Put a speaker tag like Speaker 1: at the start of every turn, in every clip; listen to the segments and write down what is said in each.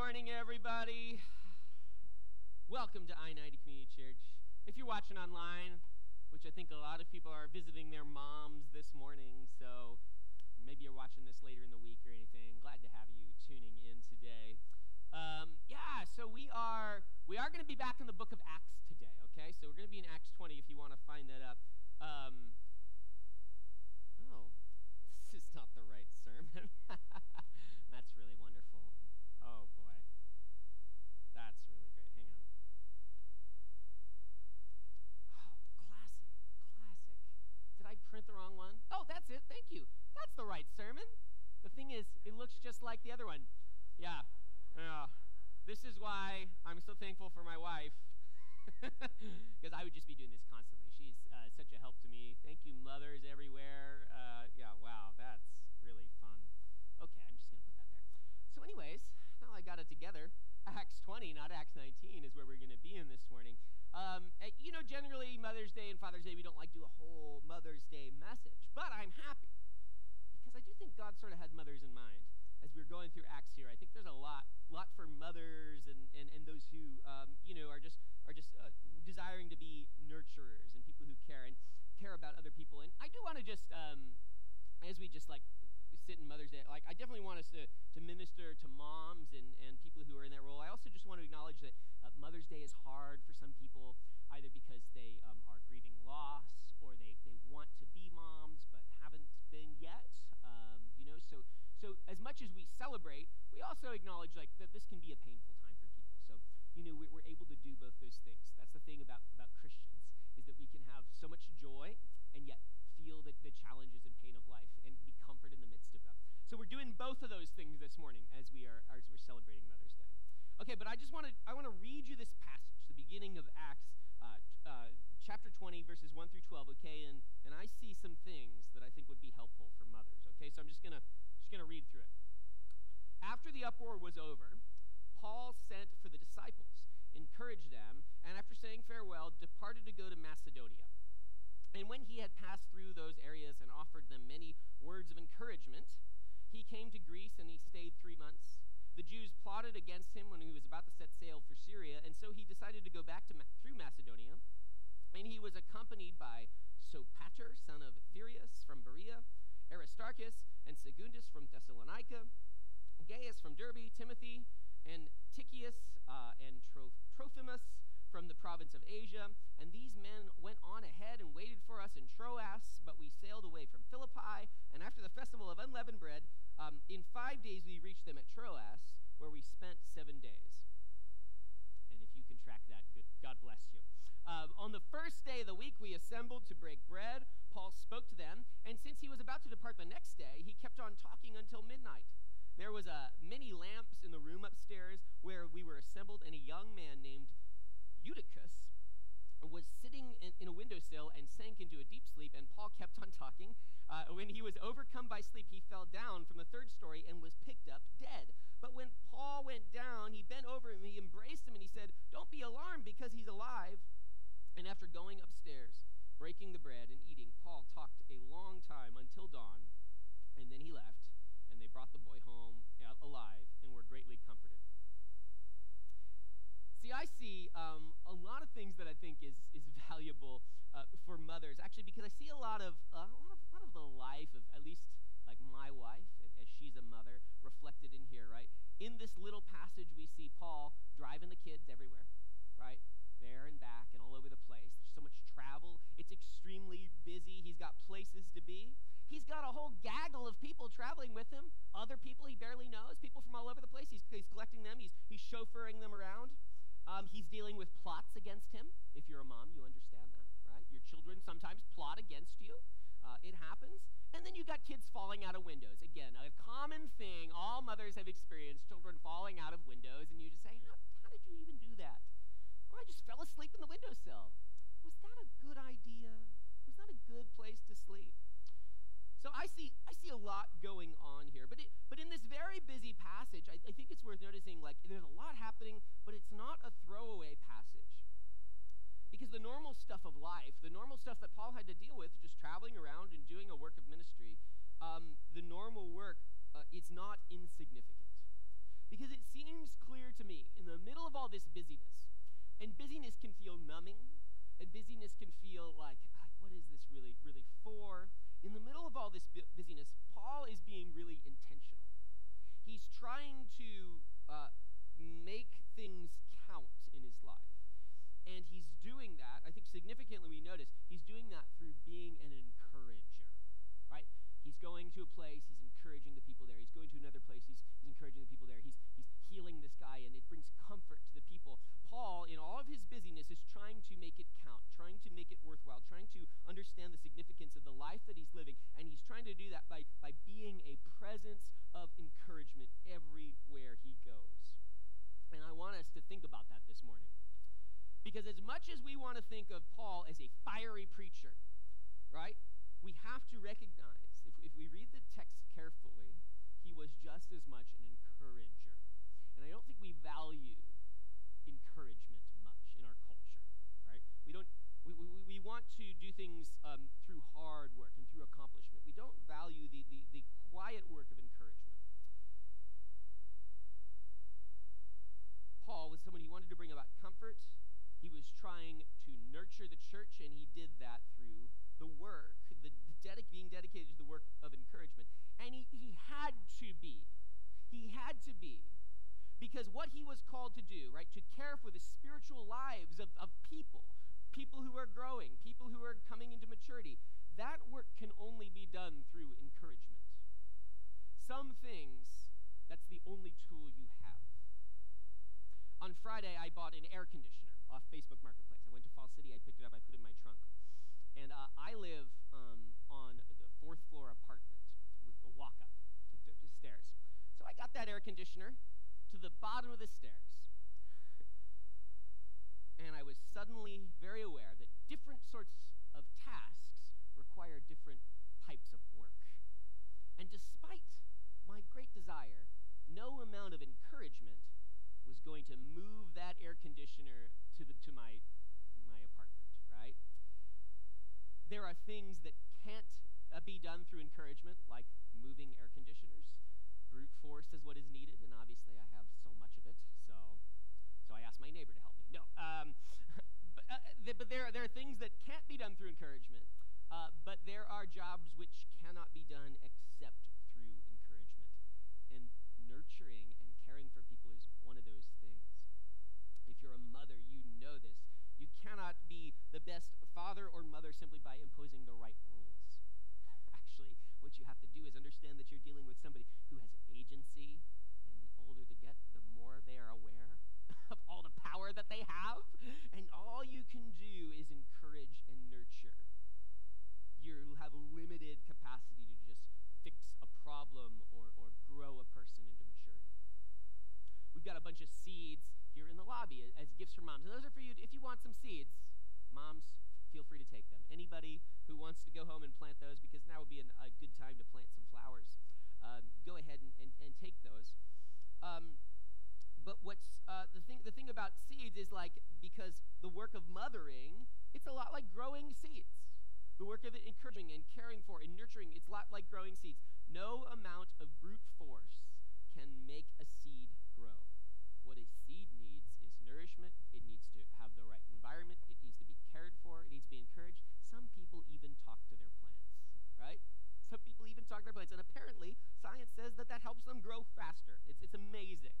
Speaker 1: morning, everybody. Welcome to I 90 Community Church. If you're watching online, which I think a lot of people are visiting their moms this morning, so maybe you're watching this later in the week or anything, glad to have you tuning in today. Um, yeah, so we are we are going to be back in the book of Acts today. Okay, so we're going to be in Acts 20 if you want to find that up. Um, oh, this is not the right sermon. That's really wonderful. Oh boy. That's really great. Hang on. Oh, classic. Classic. Did I print the wrong one? Oh, that's it. Thank you. That's the right sermon. The thing is, it looks just like the other one. Yeah. Yeah. This is why I'm so thankful for my wife. Because I would just be doing this constantly. She's uh, such a help to me. Thank you, mothers everywhere. Uh, yeah, wow, that's really fun. Okay, I'm just going to put that there. So, anyways, got it together. Acts 20, not Acts 19, is where we're going to be in this morning. Um, you know, generally, Mother's Day and Father's Day, we don't like do a whole Mother's Day message, but I'm happy because I do think God sort of had mothers in mind as we are going through Acts here. I think there's a lot, lot for mothers and, and, and those who, um, you know, are just are just uh, desiring to be nurturers and people who care and care about other people. And I do want to just, um, as we just like sit in Mother's Day, like I definitely want us to, to minister to moms and, and people who are in that role. I also just want to acknowledge that uh, Mother's Day is hard for some people, either because they um, are grieving loss or they, they want to be moms but haven't been yet. Um, you know, so so as much as we celebrate, we also acknowledge like that this can be a painful time for people. So you know, we're able to do both those things. That's the thing about about Christians is that we can have so much joy and yet feel the, the challenges and pain of life and be comfort in the midst of them. So we're doing both of those things this morning as we are as we're celebrating Mother's Day. Okay, but I just want to I want to read you this passage, the beginning of Acts, uh, uh, chapter 20, verses 1 through 12. Okay, and and I see some things that I think would be helpful for mothers. Okay, so I'm just gonna just gonna read through it. After the uproar was over, Paul sent for the disciples, encouraged them, and after saying farewell, departed to go to Macedonia. And when he had passed through those areas and offered them many words of encouragement, he came to Greece and he stayed three months. The Jews plotted against him when he was about to set sail for Syria, and so he decided to go back to, through Macedonia. And he was accompanied by Sopater, son of Phaereas from Berea, Aristarchus and Secundus from Thessalonica, Gaius from Derbe, Timothy, and Tychicus uh, and Trophimus from the province of Asia. And these men went on ahead and waited for us in Troas, but we sailed away from Philippi. And after the festival of unleavened bread, um, in five days we reached them at Troas, where we spent seven days. And if you can track that, good, God bless you. Uh, on the first day of the week, we assembled to break bread. Paul spoke to them, and since he was about to depart the next day, he kept on talking until midnight. There was a many lamps in the room upstairs where we were assembled, and a young man named Eutychus was sitting in, in, a windowsill and sank into a deep sleep, and Paul kept on talking. Uh, when he was overcome by sleep, he fell down from the third story and was picked up dead. But when Paul went down, he bent over him, he embraced him, and he said, Don't be alarmed because he's alive. And after going upstairs, breaking the bread and eating, Paul talked a long time until dawn, and then he left, and they brought the boy home uh, alive and were greatly comforted. See, I see um, a lot of things that I think is, is valuable uh, for mothers, actually, because I see a lot of, uh, a, lot of, a lot of the life of at least like my wife, as she's a mother, reflected in here, right? In this little passage, we see Paul driving the kids everywhere, right? There and back and all over the place. There's so much travel. It's extremely busy. He's got places to be. He's got a whole gaggle of people traveling with him, other people he barely knows, people from all over the place. He's, he's collecting them, he's, he's chauffeuring them around. Um, he's dealing with plots against him. If you're a mom, you understand that, right? Your children sometimes plot against you. Uh, it happens. And then you've got kids falling out of windows. Again, a common thing all mothers have experienced children falling out of windows, and you just say, How, how did you even do that? Well, I just fell asleep in the windowsill. Was that a good idea? Was that a good place to sleep? So I see, I see a lot going on here. But, it, but in this very busy passage, I, I think it's worth noticing like there's a lot happening, but it's not a throwaway passage. Because the normal stuff of life, the normal stuff that Paul had to deal with, just traveling around and doing a work of ministry, um, the normal work, uh, it's not insignificant. Because it seems clear to me, in the middle of all this busyness, and busyness can feel numbing, and busyness can feel like, like what is this really, really for? In the middle of all this bu- busyness, Paul is being really intentional. He's trying to uh, make things count in his life. And he's doing that, I think significantly we notice, he's doing that through being an encourager, right? He's going to a place, he's encouraging the people there. He's going to another place, he's, he's encouraging the people there. He's, he's healing this guy, and it brings comfort to the people. Paul, in all of his busyness, is trying to make it count, trying to make it worthwhile, trying to understand the significance of the life that he's living, and he's trying to do that by, by being a presence of encouragement everywhere he goes. And I want us to think about that this morning. Because as much as we want to think of Paul as a fiery preacher, right, we have to recognize, if, if we read the text carefully, he was just as much an encourager. And I don't think we value encouragement much in our culture, right? We don't. We, we, we want to do things um, through hard work and through accomplishment. We don't value the, the, the quiet work of encouragement. Paul was someone he wanted to bring about comfort. He was trying to nurture the church, and he did that through the work, the dedic- being dedicated to the work of encouragement. And he, he had to be. He had to be. Because what he was called to do, right, to care for the spiritual lives of, of people, people who are growing, people who are coming into maturity, that work can only be done through encouragement. Some things, that's the only tool you have. On Friday, I bought an air conditioner off Facebook Marketplace. I went to Fall City, I picked it up, I put it in my trunk. And uh, I live um, on the fourth floor apartment with a walk up to, to, to stairs. So I got that air conditioner to the bottom of the stairs. and I was suddenly very aware that different sorts of tasks require different types of work. And despite my great desire, no amount of encouragement was going to move that air conditioner to the to my my apartment, right? There are things that can't uh, be done through encouragement, like moving air conditioners. Brute force is what is needed, and obviously I have so much of it, so so I asked my neighbor to help me. No, um, but, uh, th- but there there are things that can't be done through encouragement, uh, but there are jobs which cannot be done except through encouragement, and nurturing and caring for people is one of those things. If you're a mother, you know this. You cannot be the best father or mother simply by imposing the right what you have to do is understand that you're dealing with somebody who has agency, and the older they get, the more they are aware of all the power that they have. And all you can do is encourage and nurture. You have limited capacity to just fix a problem or, or grow a person into maturity. We've got a bunch of seeds here in the lobby as gifts for moms. And those are for you. If you want some seeds, moms, feel free to take them. Anybody who wants to go home and plant those, because now would be an, a good time to plant some flowers, um, go ahead and, and, and take those. Um, but what's uh, the thing? The thing about seeds is like because the work of mothering, it's a lot like growing seeds. The work of it encouraging and caring for and nurturing, it's a lot like growing seeds. No amount of brute force can make a seed grow. What a seed needs is nourishment. It needs to have the right environment. It needs to be cared for. It needs to be encouraged. Some people even talk to their plants, right? Some people even talk to their plants. And apparently, science says that that helps them grow faster. It's, it's amazing.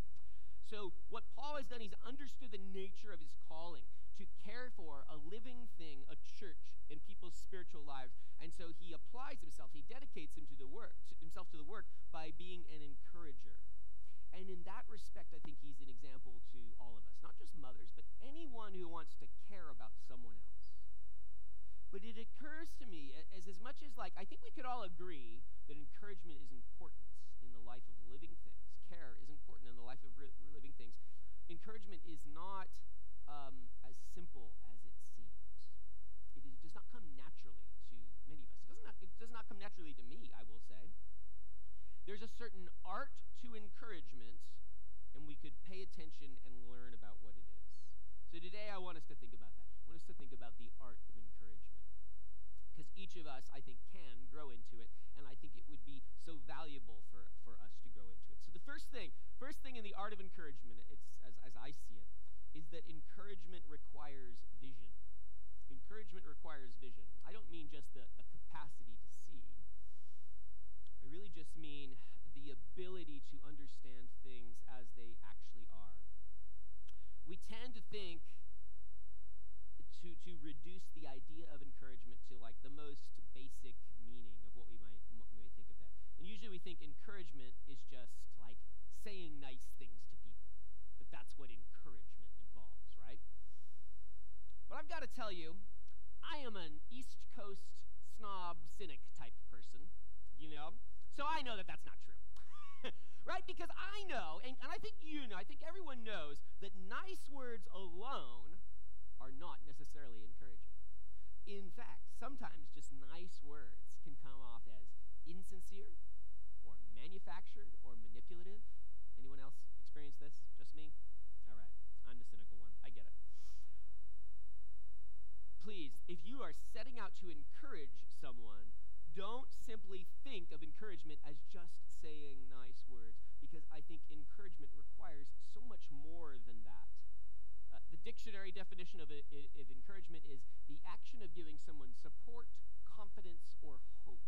Speaker 1: So, what Paul has done, he's understood the nature of his calling to care for a living thing, a church, in people's spiritual lives. And so he applies himself, he dedicates him to the work, to himself to the work by being an encourager. And in that respect, I think he's an example to all of us, not just mothers, but anyone who wants to care about someone else. But it occurs to me as as much as like I think we could all agree that encouragement is important in the life of living things. Care is important in the life of re- living things. Encouragement is not um, as simple as it seems. It is, does not come naturally to many of us. It does not. It does not come naturally to me. I will say. There's a certain art to encouragement, and we could pay attention and learn about what it is. So today, I want us to think about that. I want us to think about the art of encouragement because each of us, I think, can grow into it, and I think it would be so valuable for, for us to grow into it. So the first thing, first first thing in the art of encouragement, it's as, as I see it, is that encouragement requires vision. Encouragement requires vision. I don't mean just the, the capacity to see. I really just mean the ability to understand things as they actually are. We tend to think to, to reduce the idea of encouragement to like the most basic meaning of what we might what we might think of that. And usually we think encouragement is just like saying nice things to people. That that's what encouragement involves, right? But I've got to tell you, I am an East Coast snob cynic type person, you know? So I know that that's not true. right? Because I know, and, and I think you know, I think everyone knows that nice words alone are not necessarily encouraging. In fact, sometimes just nice words can come off as insincere or manufactured or manipulative. Anyone else experience this? Just me? All right. I'm the cynical one. I get it. Please, if you are setting out to encourage someone, don't simply think of encouragement as just saying nice words, because I think encouragement requires so much more than that uh, the dictionary definition of, it, of encouragement is the action of giving someone support, confidence, or hope.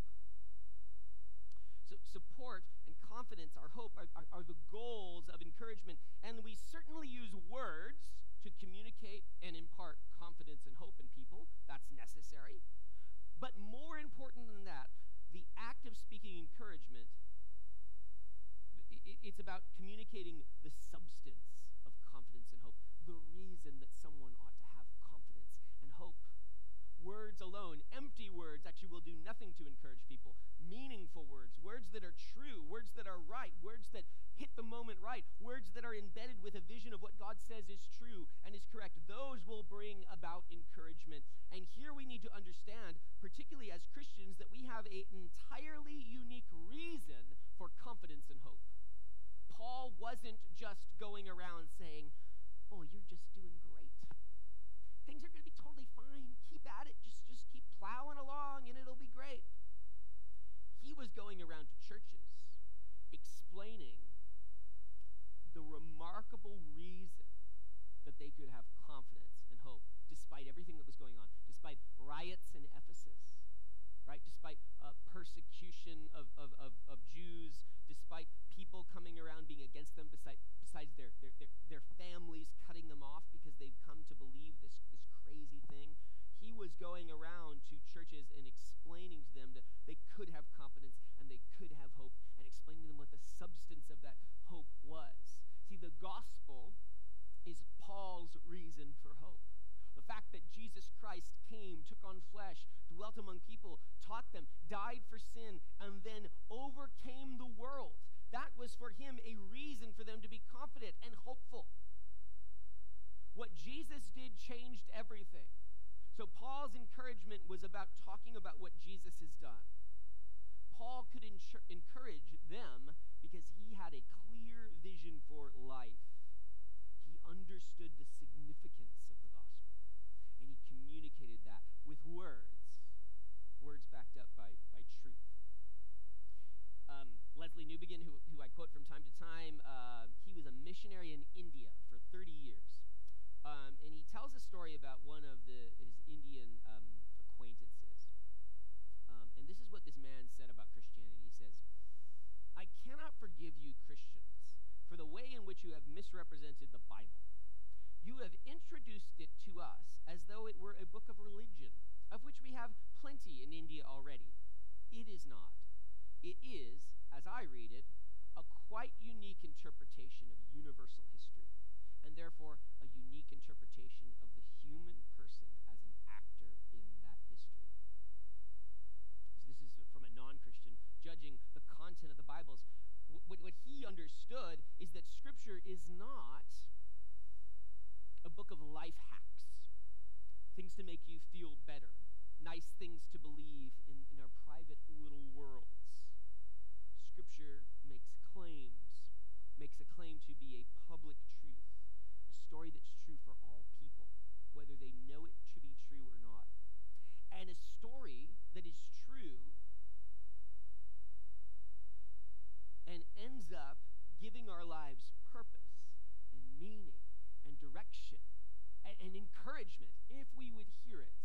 Speaker 1: So, support and confidence, our hope, are, are, are the goals of encouragement. And we certainly use words to communicate and impart confidence and hope in people. That's necessary. But more important than that, the act of speaking encouragement, it's about communicating the substance of confidence and hope the reason that someone ought to have confidence and hope. Words alone, empty words, actually will do nothing to encourage people. Meaningful words, words that are true, words that are right, words that hit the moment right, words that are embedded with a vision of what God says is true and is correct, those will bring about encouragement. And here we need to understand, particularly as Christians, that we have an entirely unique reason for confidence and hope. Paul wasn't just going around saying, oh, you're just doing great. Things are going to be totally fine. Keep at it. Just, just keep plowing along and it'll be great. He was going around to churches explaining the remarkable reason that they could have confidence and hope despite everything that was going on, despite riots in Ephesus, right? Despite uh, persecution of, of, of, of Jews, despite people coming around being against them, besides, besides their, their, their, their families cutting them off because they've come to believe this, this crazy thing. He was going around to churches and explaining to them that they could have confidence and they could have hope and explaining to them what the substance of that hope was. See, the gospel is Paul's reason for hope. The fact that Jesus Christ came, took on flesh, dwelt among people, taught them, died for sin, and then overcame the world that was for him a reason for them to be confident and hopeful. What Jesus did changed everything. So Paul's encouragement was about talking about what Jesus has done. Paul could ensure, encourage them because he had a clear vision for life. He understood the significance of the gospel, and he communicated that with words, words backed up by, by truth. Um, Lesslie Newbigin, who, who I quote from time to time, uh, he was a missionary in India for 30 years. Um, and he tells a story about one of the, his Indian um, acquaintances. Um, and this is what this man said about Christianity. He says, I cannot forgive you, Christians, for the way in which you have misrepresented the Bible. You have introduced it to us as though it were a book of religion, of which we have plenty in India already. It is not. It is, as I read it, a quite unique interpretation of universal history, and therefore a unique interpretation of the human person as an actor in that history. So, this is from a non Christian judging the content of the Bibles. What, what he understood is that Scripture is not a book of life hacks, things to make you feel better, nice things to believe in, in our private little worlds. Scripture makes claims, makes a claim to be a public truth, a story that's true for all people, whether they know it to be true or not. And a story that is true and ends up giving our lives purpose and meaning and direction and, and encouragement if we would hear it.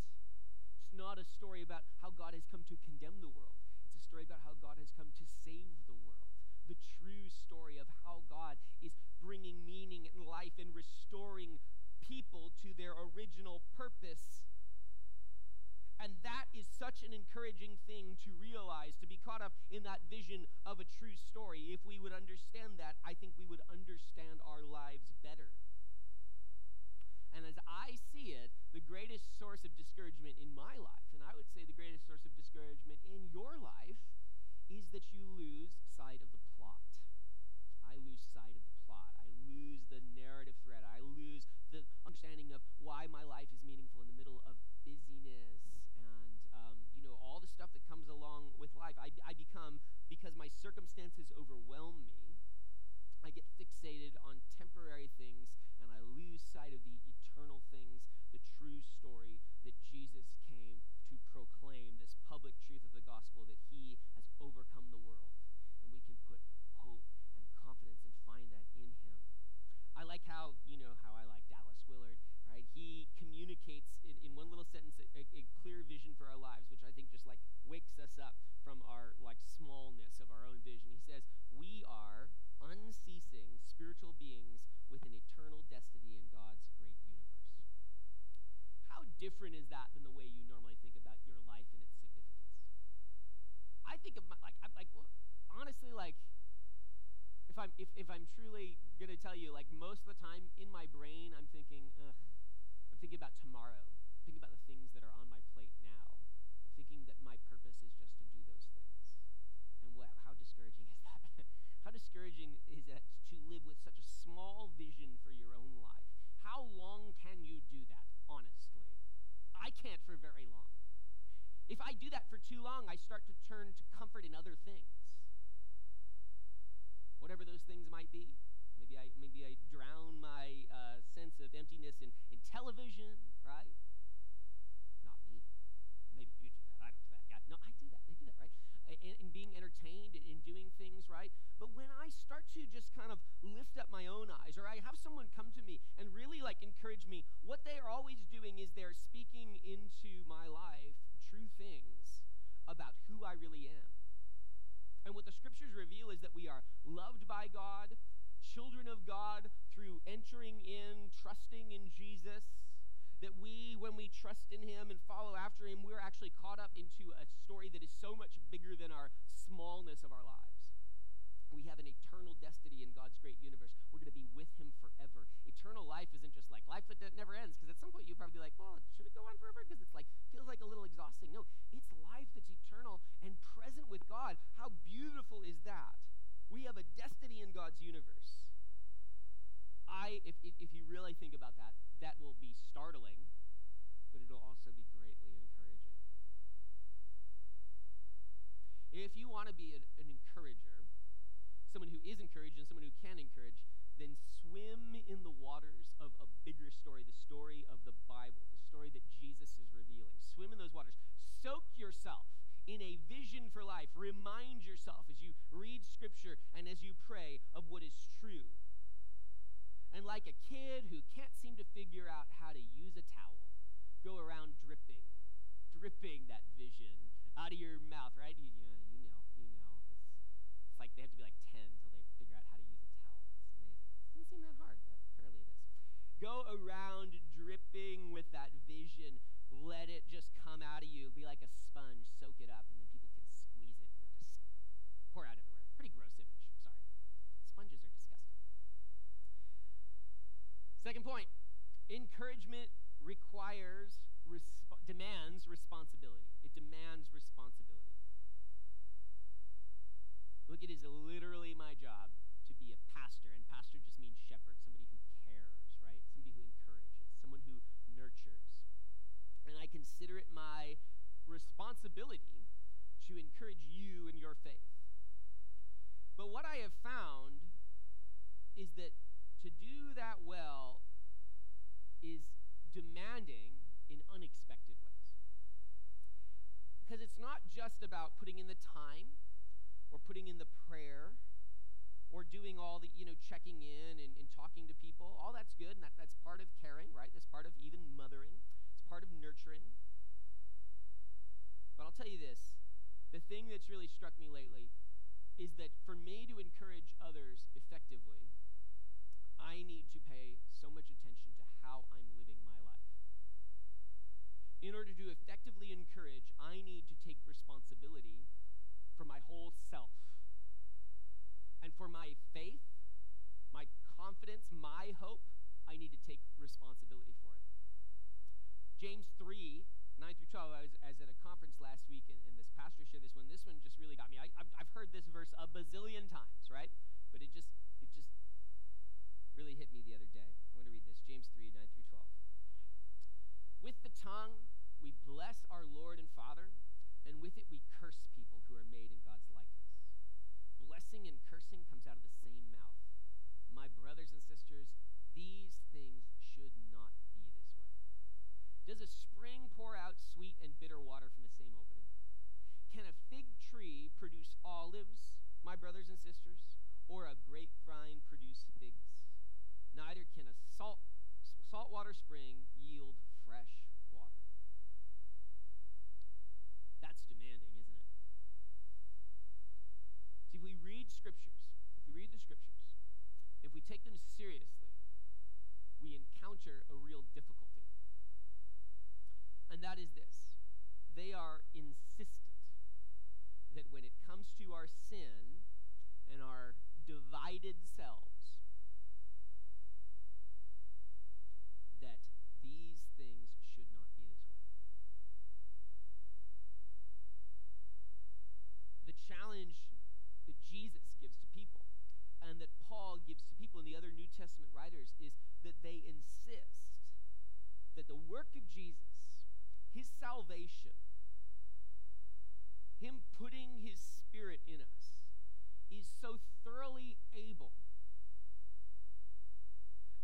Speaker 1: It's not a story about how God has come to condemn the world, it's a story about how God has come to save the world. The true story of how God is bringing meaning and life and restoring people to their original purpose. And that is such an encouraging thing to realize, to be caught up in that vision of a true story. If we would understand that, I think we would understand our lives better. And as I see it, the greatest source of discouragement in my life, and I would say the greatest source of discouragement in your life, is that you lose sight of the plot. I lose sight of the plot. I lose the narrative thread. I lose the understanding of why my life is meaningful in the middle of busyness and, um, you know, all the stuff that comes along with life. I, I become, because my circumstances overwhelm me, I get fixated on temporary things and I lose sight of the eternal things, the true story that Jesus came to proclaim, this public truth of the gospel that he has overcome the world. And we can put hope and confidence and find that in him. I like how, you know, how I like Dallas Willard, right? He communicates in, in one little sentence a, a clear vision for our lives, which I think just like wakes us up from our like smallness of our own vision. He says, We are unceasing spiritual beings with an eternal destiny in God's great universe. How different is that than the way you normally think about your life and its significance? I think of my, like I'm like well, honestly like if if, I'm truly gonna tell you like most of the time in my brain I'm thinking ugh. I'm thinking about tomorrow. I'm thinking about the things that are on my plate now. I'm thinking that my purpose is just to do those things. And what, how discouraging is that? How discouraging is that to live with such a small vision for your own life? How long can you do that honestly? I can't for very long. If I do that for too long, I start to turn to comfort in other things. Whatever those things might be. Maybe I, maybe I drown my uh, sense of emptiness in, in television, right? Not me. Maybe you do that. I don't do that. Yeah, no, I do that. I do that, right? In, in being entertained, in doing things, right? But when I start to just kind of lift up my own eyes, or I have someone come to me and really like encourage me, what they are always doing is they're speaking into my life true things about who I really am. And what the scriptures reveal is that we are loved by God, children of God through entering in, trusting in Jesus. That we, when we trust in Him and follow after Him, we're actually caught up into a story that is so much bigger than our smallness of our lives. We have an eternal destiny in God's great universe. We're going to be with Him forever. Eternal life isn't just like life that never ends, because at some point you probably be like, well, should it go on forever? Because it's like, feels like a little exhausting. No, it's life that's eternal and present with God. How beautiful is that? We have a destiny in God's universe. I, if, if you really think about that, that will be startling, but it'll also be greatly encouraging. If you want to be an, an encourager, someone who is encouraged and someone who can encourage, then swim in the waters of a bigger story, the story of the Bible, the story that Jesus is revealing. Swim in those waters. Soak yourself in a vision for life. Remind yourself as you read scripture and as you pray of what is true. And like a kid who can't seem to figure out how to use a towel, go around dripping, dripping that vision out of your mouth, right? You, you know, you know, you know. It's, it's like they have to be like 10 till they figure out how to use a towel. It's amazing. It doesn't seem that hard, but apparently it is. Go around dripping with that vision. Let it just come out of you. Be like a sponge. Soak it up, and then people can squeeze it and it'll just pour out everywhere. Pretty gross image. Sorry. Sponges are disgusting. Second point encouragement requires, resp- demands responsibility. It demands responsibility. Look, it is literally my job to be a pastor, and pastor just means shepherd, somebody who cares, right? Somebody who encourages, someone who nurtures. And I consider it my responsibility to encourage you in your faith. But what I have found is that to do that well is demanding in unexpected ways. Because it's not just about putting in the time or putting in the prayer or doing all the, you know, checking in and, and talking to people. All that's good, and that, that's part of caring, right? That's part of even mothering. It's part of nurturing. But I'll tell you this the thing that's really struck me lately is that for me to encourage others effectively, I need to pay so much attention to how I'm living my life. In order to effectively encourage, I need to take responsibility for my whole self. And for my faith, my confidence, my hope, I need to take responsibility for it. James 3 9 through 12, I was, I was at a conference last week, and, and this pastor shared this one. This one just really got me. I, I've, I've heard this verse a bazillion times, right? But it just really hit me the other day. I'm going to read this James 3 9 through 12. With the tongue, we bless our Lord and Father, and with it we curse people who are made in God's likeness. Blessing and cursing comes out of the same mouth. My brothers and sisters, these things should not be this way. Does a spring pour out sweet and bitter water from the same opening? Can a fig tree produce olives, my brothers and sisters, or a grapevine produce figs? Neither can a salt saltwater spring yield fresh water. That's demanding, isn't it? See, if we read scriptures, if we read the scriptures, if we take them seriously, we encounter a real difficulty. And that is this they are insistent that when it comes to our sin and our divided selves, that these things should not be this way. The challenge that Jesus gives to people and that Paul gives to people and the other New Testament writers is that they insist that the work of Jesus, his salvation, him putting his spirit in us, is so thoroughly able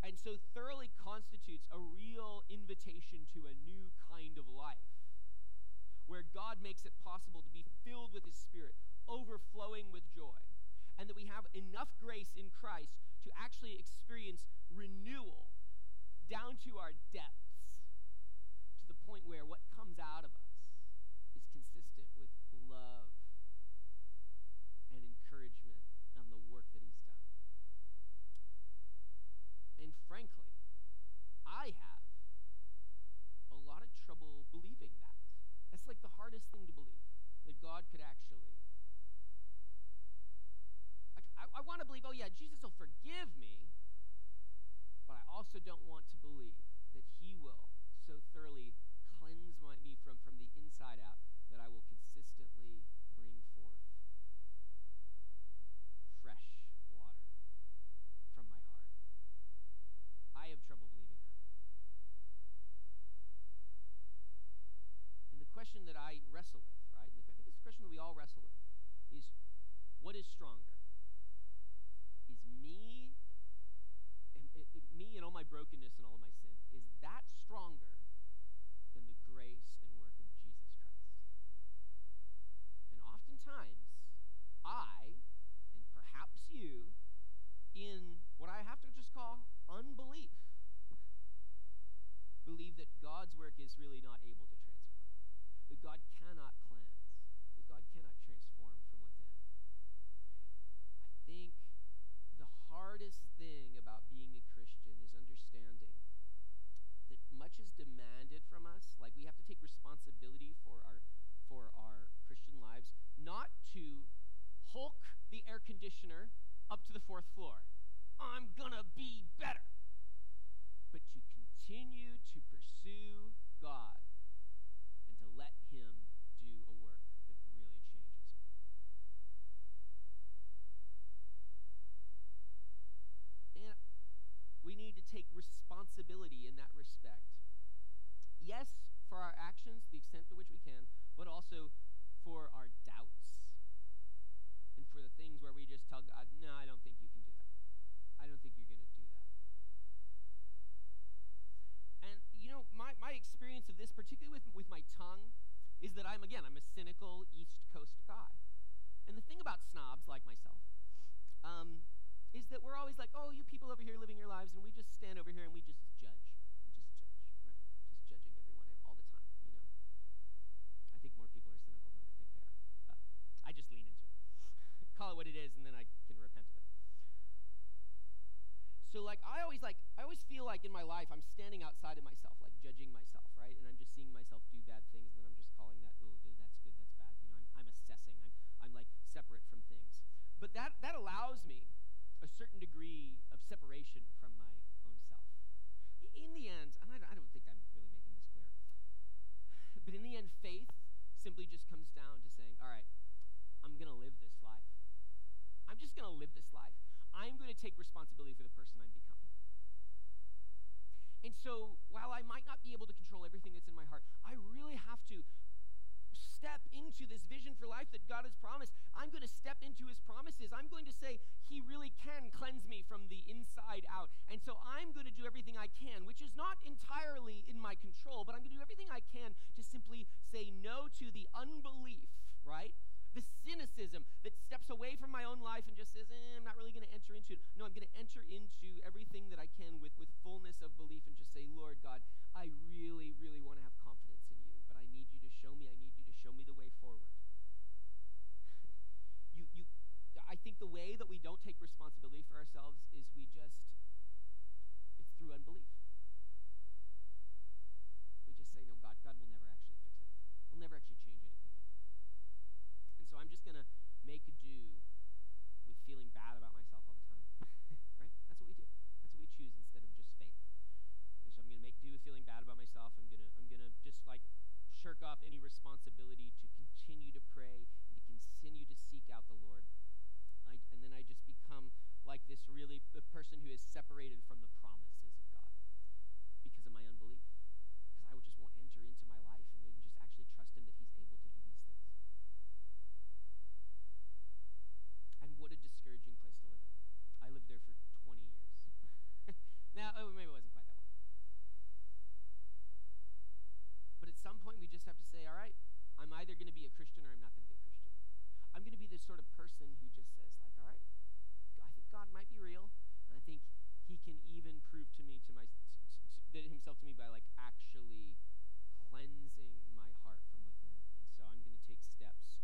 Speaker 1: and so thoroughly constitutes a real invitation to a new kind of life where God makes it possible to be filled with his spirit, overflowing with joy, and that we have enough grace in Christ to actually experience renewal down to our depths to the point where what comes out of us is consistent with love and encouragement and the work that he's done. And frankly, I have a lot of trouble believing that. That's like the hardest thing to believe that God could actually. Like, I, I want to believe, oh, yeah, Jesus will forgive me, but I also don't want to believe that he will so thoroughly cleanse my, me from, from the inside out that I will consistently bring forth fresh water from my heart. I have trouble believing that. And the question that I wrestle with, right? And I think it's a question that we all wrestle with, is what is stronger? Is me, me and all my brokenness and all of my sin, is that stronger than the grace and work of Jesus Christ? And oftentimes, I, and perhaps you, in what I have to just call unbelief, believe that God's work is really not able to God cannot cleanse, that God cannot transform from within. I think the hardest thing about being a Christian is understanding that much is demanded from us, like we have to take responsibility for our for our Christian lives, not to hulk the air conditioner up to the fourth floor. I'm gonna be better. But to continue to pursue God let Him do a work that really changes me. And we need to take responsibility in that respect. Yes, for our actions, the extent to which we can, but also for our doubts and for the things where we just tell God, no, I don't think you can do that. I don't think you're going to do that. And, you know, my, my experience of this, particularly with, with my tongue, is that I'm, again, I'm a cynical East Coast guy. And the thing about snobs like myself um, is that we're always like, oh, you people over here living your lives, and we just stand over here and we just judge. Just judge, right? Just judging everyone all the time, you know. I think more people are cynical than I think they are. But I just lean into it. Call it what it is, and then I can repent of it. So like I always like I always feel like in my life I'm standing outside of myself, like judging myself, right? And I'm just seeing myself do bad things, and then I'm just calling that, oh, that's good, that's bad. You know, I'm, I'm assessing. I'm I'm like separate from things. But that that allows me a certain degree of separation from my own self. In the end, and I, I don't think I'm really making this clear, but in the end, faith simply just comes down to saying, all right, I'm going to live this life. I'm just going to live this life. I'm going to take responsibility for the person I'm becoming. And so, while I might not be able to control everything that's in my heart, I really have to step into this vision for life that God has promised. I'm going to step into his promises. I'm going to say, He really can cleanse me from the inside out. And so I'm going to do everything I can, which is not entirely in my control, but I'm going to do everything I can to simply say no to the unbelief, right? The cynicism that steps away from my own life and just says, eh, I'm not really going to enter into it. No, I'm going to enter into everything that I can with, with fullness of belief and just say, Lord God, I really, really want to have confidence in you, but I need you to show me, I need you to show me the way forward. you, you, I think the way that we don't take responsibility for ourselves is we just, it's through unbelief. We just say, no, God, God will never actually fix anything. He'll never actually change anything in me. And so I'm just going to make do with feeling bad about myself all the time. right? That's what we do. That's what we choose instead of just faith. So I'm going to make do with feeling bad about myself. I'm going to I'm going to just like shirk off any responsibility to continue to pray and to continue to seek out the Lord. I, and then I just become like this really the person who is separated from the promises of God because of my unbelief. Because I just won't enter into my life and then just actually trust him that he's able to do these things. And what a discouraging place to live in. I lived there for 20 years. now, oh, maybe it wasn't quite that long. But at some point, we just have to say, all right, I'm either going to be a Christian or I'm not going to be a Christian. I'm going to be this sort of person who just says, like, all right, I think God might be real, and I think He can even prove to me to my to, to, Himself to me by like actually cleansing my heart from within. And so I'm going to take steps.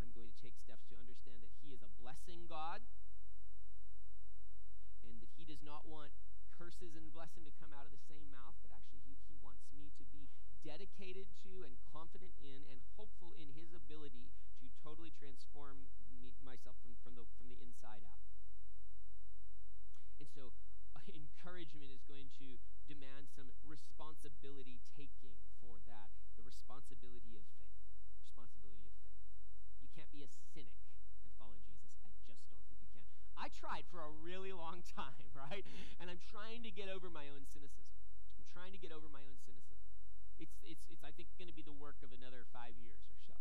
Speaker 1: I'm going to take steps to understand that He is a blessing God, and that He does not want curses and blessing to come out of the same mouth, but actually He, he wants me to be dedicated to and confident in and hopeful in his ability to totally transform me, myself from, from, the, from the inside out. And so uh, encouragement is going to demand some responsibility taking for that, the responsibility of faith. Responsibility of faith. You can't be a cynic and follow Jesus. I just don't think. I tried for a really long time, right? And I'm trying to get over my own cynicism. I'm trying to get over my own cynicism. It's, it's, it's I think, going to be the work of another five years or so.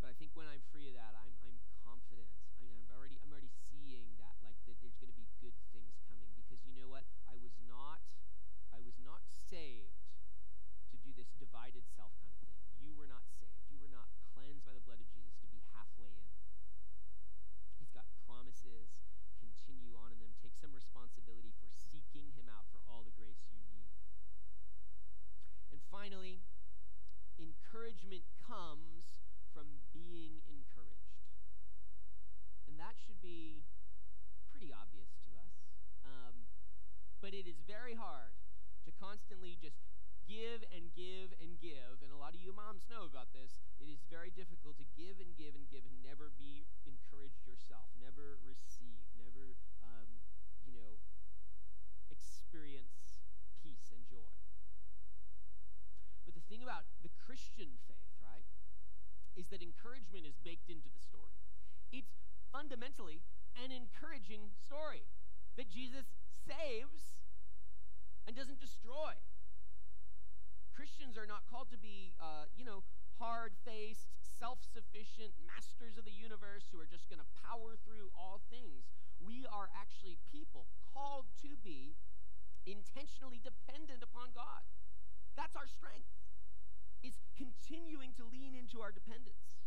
Speaker 1: But I think when I'm free of that, I'm, I'm confident. I mean, I'm already, I'm already seeing that, like that there's going to be good things coming. Because you know what? I was not, I was not saved to do this divided self kind of thing. You were not saved. You were not cleansed by the blood of Jesus to be halfway in. He's got promises. Continue on in them. Take some responsibility for seeking Him out for all the grace you need. And finally, encouragement comes from being encouraged. And that should be pretty obvious to us. Um, but it is very hard to constantly just give and give and give. And a lot of you moms know about this. It is very difficult to give and give and give and never be encouraged yourself, never receive, never, um, you know, experience peace and joy. But the thing about the Christian faith, right, is that encouragement is baked into the story. It's fundamentally an encouraging story that Jesus saves and doesn't destroy. Christians are not called to be, uh, you know, hard faced, self sufficient masters of the universe who are just going to power through all things. We are actually people called to be intentionally dependent upon God. That's our strength. Is continuing to lean into our dependence.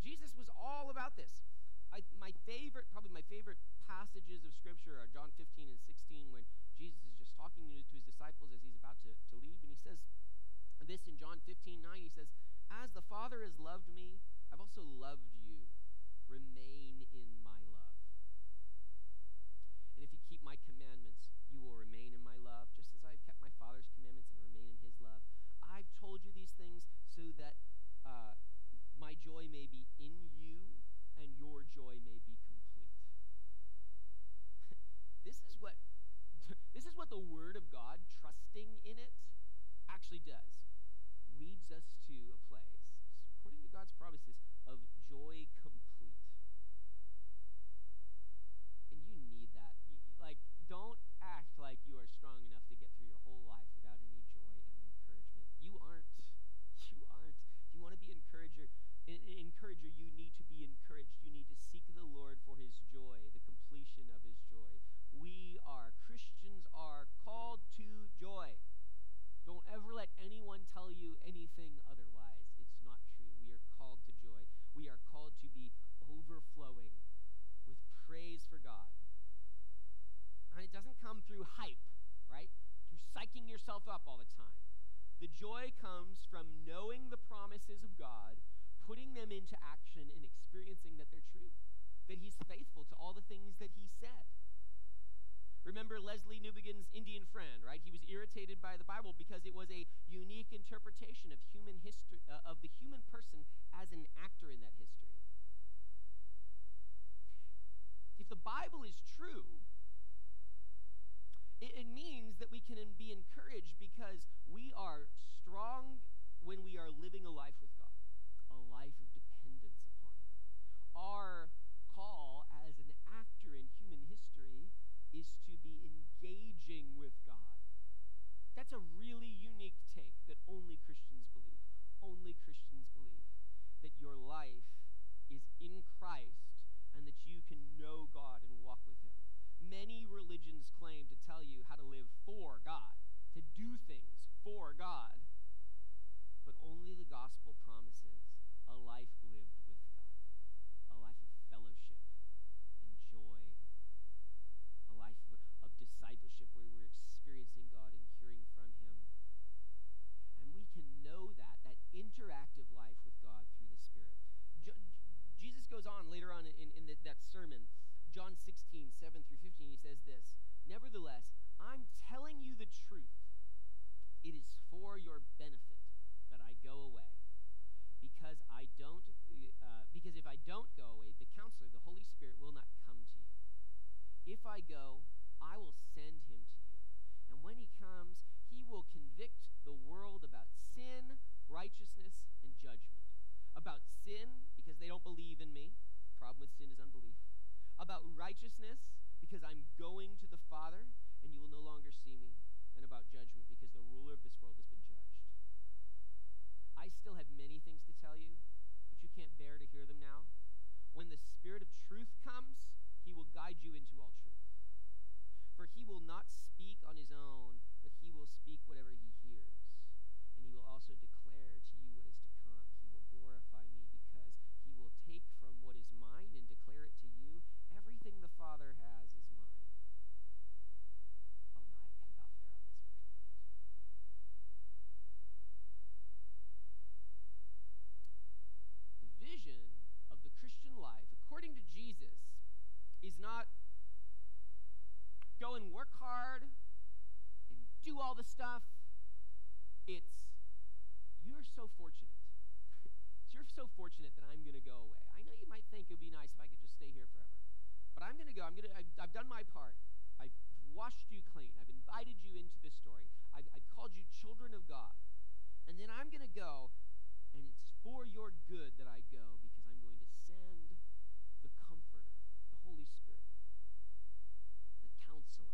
Speaker 1: Jesus was all about this. I, my favorite, probably my favorite passages of Scripture are John 15 and 16, when Jesus is just talking to his disciples as he's about to, to leave, and he says this in John 15 9. He says, As the Father has loved me, I've also loved you. Remain in my love. And if you keep my commandments, you will remain in my love, just as I have kept my Father's commandments and remain in his love. I've told you these things so that uh, my joy may be in you and your joy may be complete. this is what this is what the Word of God, trusting in it, actually does. Leads us to a place, according to God's promises, of joy complete. And you need that. You, like, don't act like you are strong enough to get through your whole life without any joy and encouragement. You aren't. You aren't. If you want to be encourager, encourager, you need to be encouraged. You need to seek the Lord for His joy, the completion of His joy. We are, Christians are called to joy. Don't ever let anyone tell you anything otherwise. It's not true. We are called to joy. We are called to be overflowing with praise for God. And it doesn't come through hype, right? Through psyching yourself up all the time. The joy comes from knowing the promises of God, putting them into action, and experiencing that they're true, that He's faithful to all the things that He said. Remember Lesslie Newbigin's Indian friend, right? He was irritated by the Bible because it was a unique interpretation of human history uh, of the human person as an actor in that history. If the Bible is true, it, it means that we can be encouraged because we are strong when we are living a life with God, a life of dependence upon Him. Our call as an actor in human history is to be engaging with God. That's a really unique take that only Christians believe. Only Christians believe that your life is in Christ and that you can know God and walk with Him. Many religions claim to tell you how to live for God, to do things for God, but only the gospel promises a life lived with God, a life of fellowship and joy a life of, of discipleship where we're experiencing God and hearing from Him. And we can know that, that interactive life with God through the Spirit. Jesus goes on later on in, in the, that sermon, John 16, 7 through 15, he says this Nevertheless, I'm telling you the truth. It is for your benefit that I go away. Because I don't, uh, because if I don't go away, the counselor, the Holy Spirit, will not come to you. If I go, I will send him to you. And when he comes, he will convict the world about sin, righteousness, and judgment. About sin, because they don't believe in me. The problem with sin is unbelief. About righteousness, because I'm going to the Father, and you will no longer see me. And about judgment, because the ruler of this world has been judged. I still have many things to tell you, but you can't bear to hear them now. When the Spirit of truth comes, he will guide you into all truth. For he will not speak on his own, but he will speak whatever he hears. And he will also declare to you what is to come. He will glorify me because he will take from what is mine and declare it to you. Everything the Father has is mine. Oh, no, I cut it off there on this verse. The vision of the Christian life, according to Jesus, is not go and work hard and do all the stuff. It's you're so fortunate. you're so fortunate that I'm going to go away. I know you might think it would be nice if I could just stay here forever, but I'm going to go. I'm going to. I've, done my part. I've washed you clean. I've invited you into this story. I've, I've called you children of God, and then I'm going to go, and it's for your good that I go because I'm going to send the Comforter, the Holy Spirit, Counselor.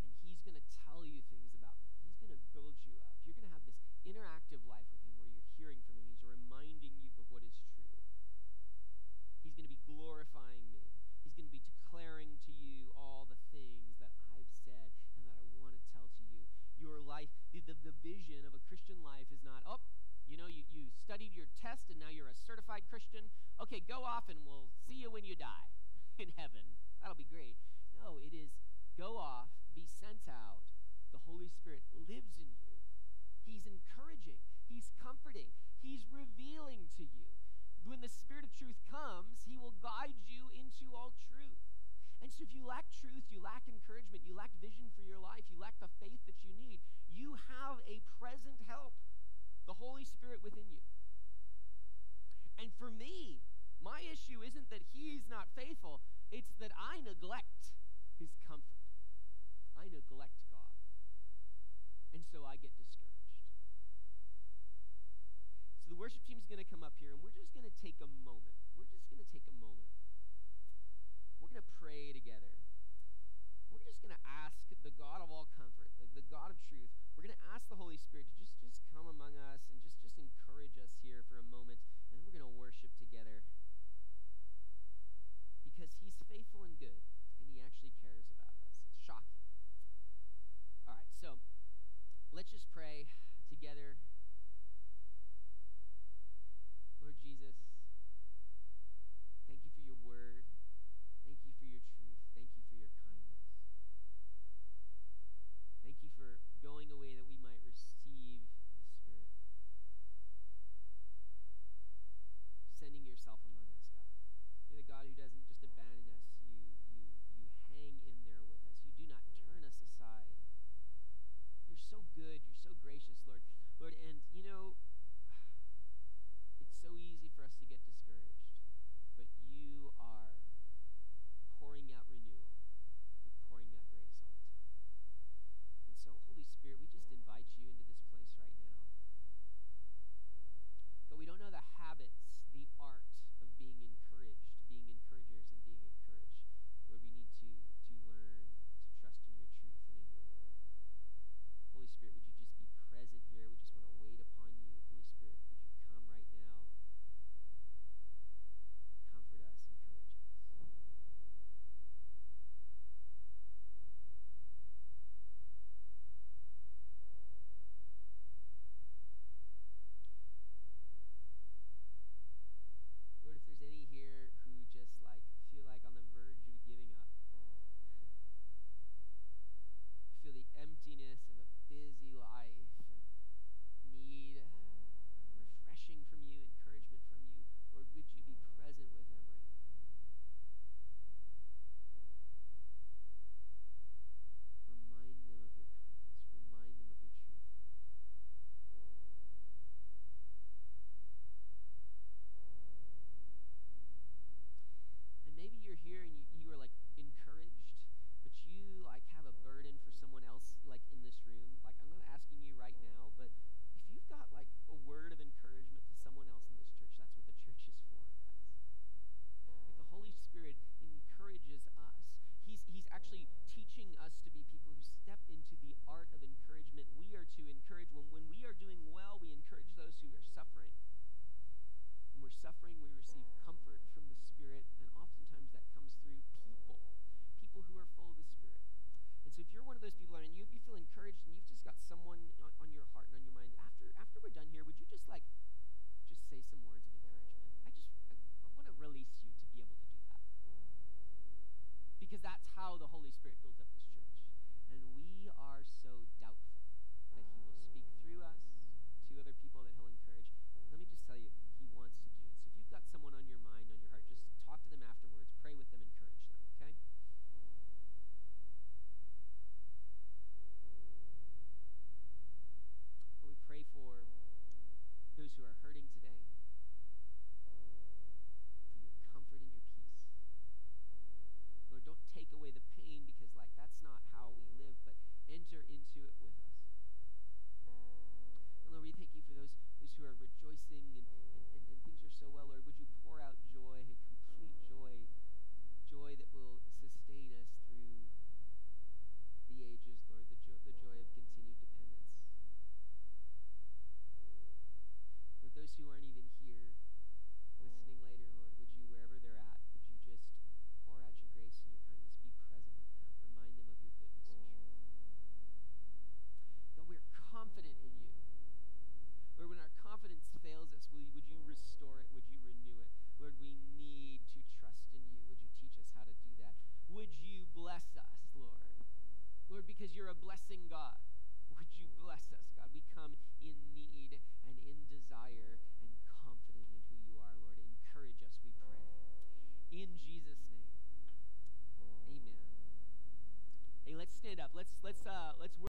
Speaker 1: And He's going to tell you things about me. He's going to build you up. You're going to have this interactive life with Him where you're hearing from Him. He's reminding you of what is true. He's going to be glorifying me. He's going to be declaring to you all the things that I've said and that I want to tell to you. Your life, the, the, the vision of a Christian life is not, oh, you know, you, you studied your test and now you're a certified Christian. Okay, go off and we'll see you when you die in heaven. That'll be great. No, it is go off, be sent out. The Holy Spirit lives in you. He's encouraging, He's comforting, He's revealing to you. When the Spirit of truth comes, He will guide you into all truth. And so, if you lack truth, you lack encouragement, you lack vision for your life, you lack the faith that you need, you have a present help the Holy Spirit within you. And for me, my issue isn't that he's not faithful, it's that I neglect his comfort. I neglect God. And so I get discouraged. So the worship team is going to come up here, and we're just going to take a moment. We're just going to take a moment. We're going to pray together. We're just going to ask the God of all comfort, the, the God of truth. We're going to ask the Holy Spirit to just, just come among us and just, just encourage us here for a moment, and then we're going to worship together because he's faithful and good, and he actually cares about us. It's shocking. All right, so let's just pray together. Lord Jesus, thank you for your word. Thank you for your truth. Thank you for your kindness. Thank you for going away that we might receive the Spirit, sending yourself among us. The God who doesn't just abandon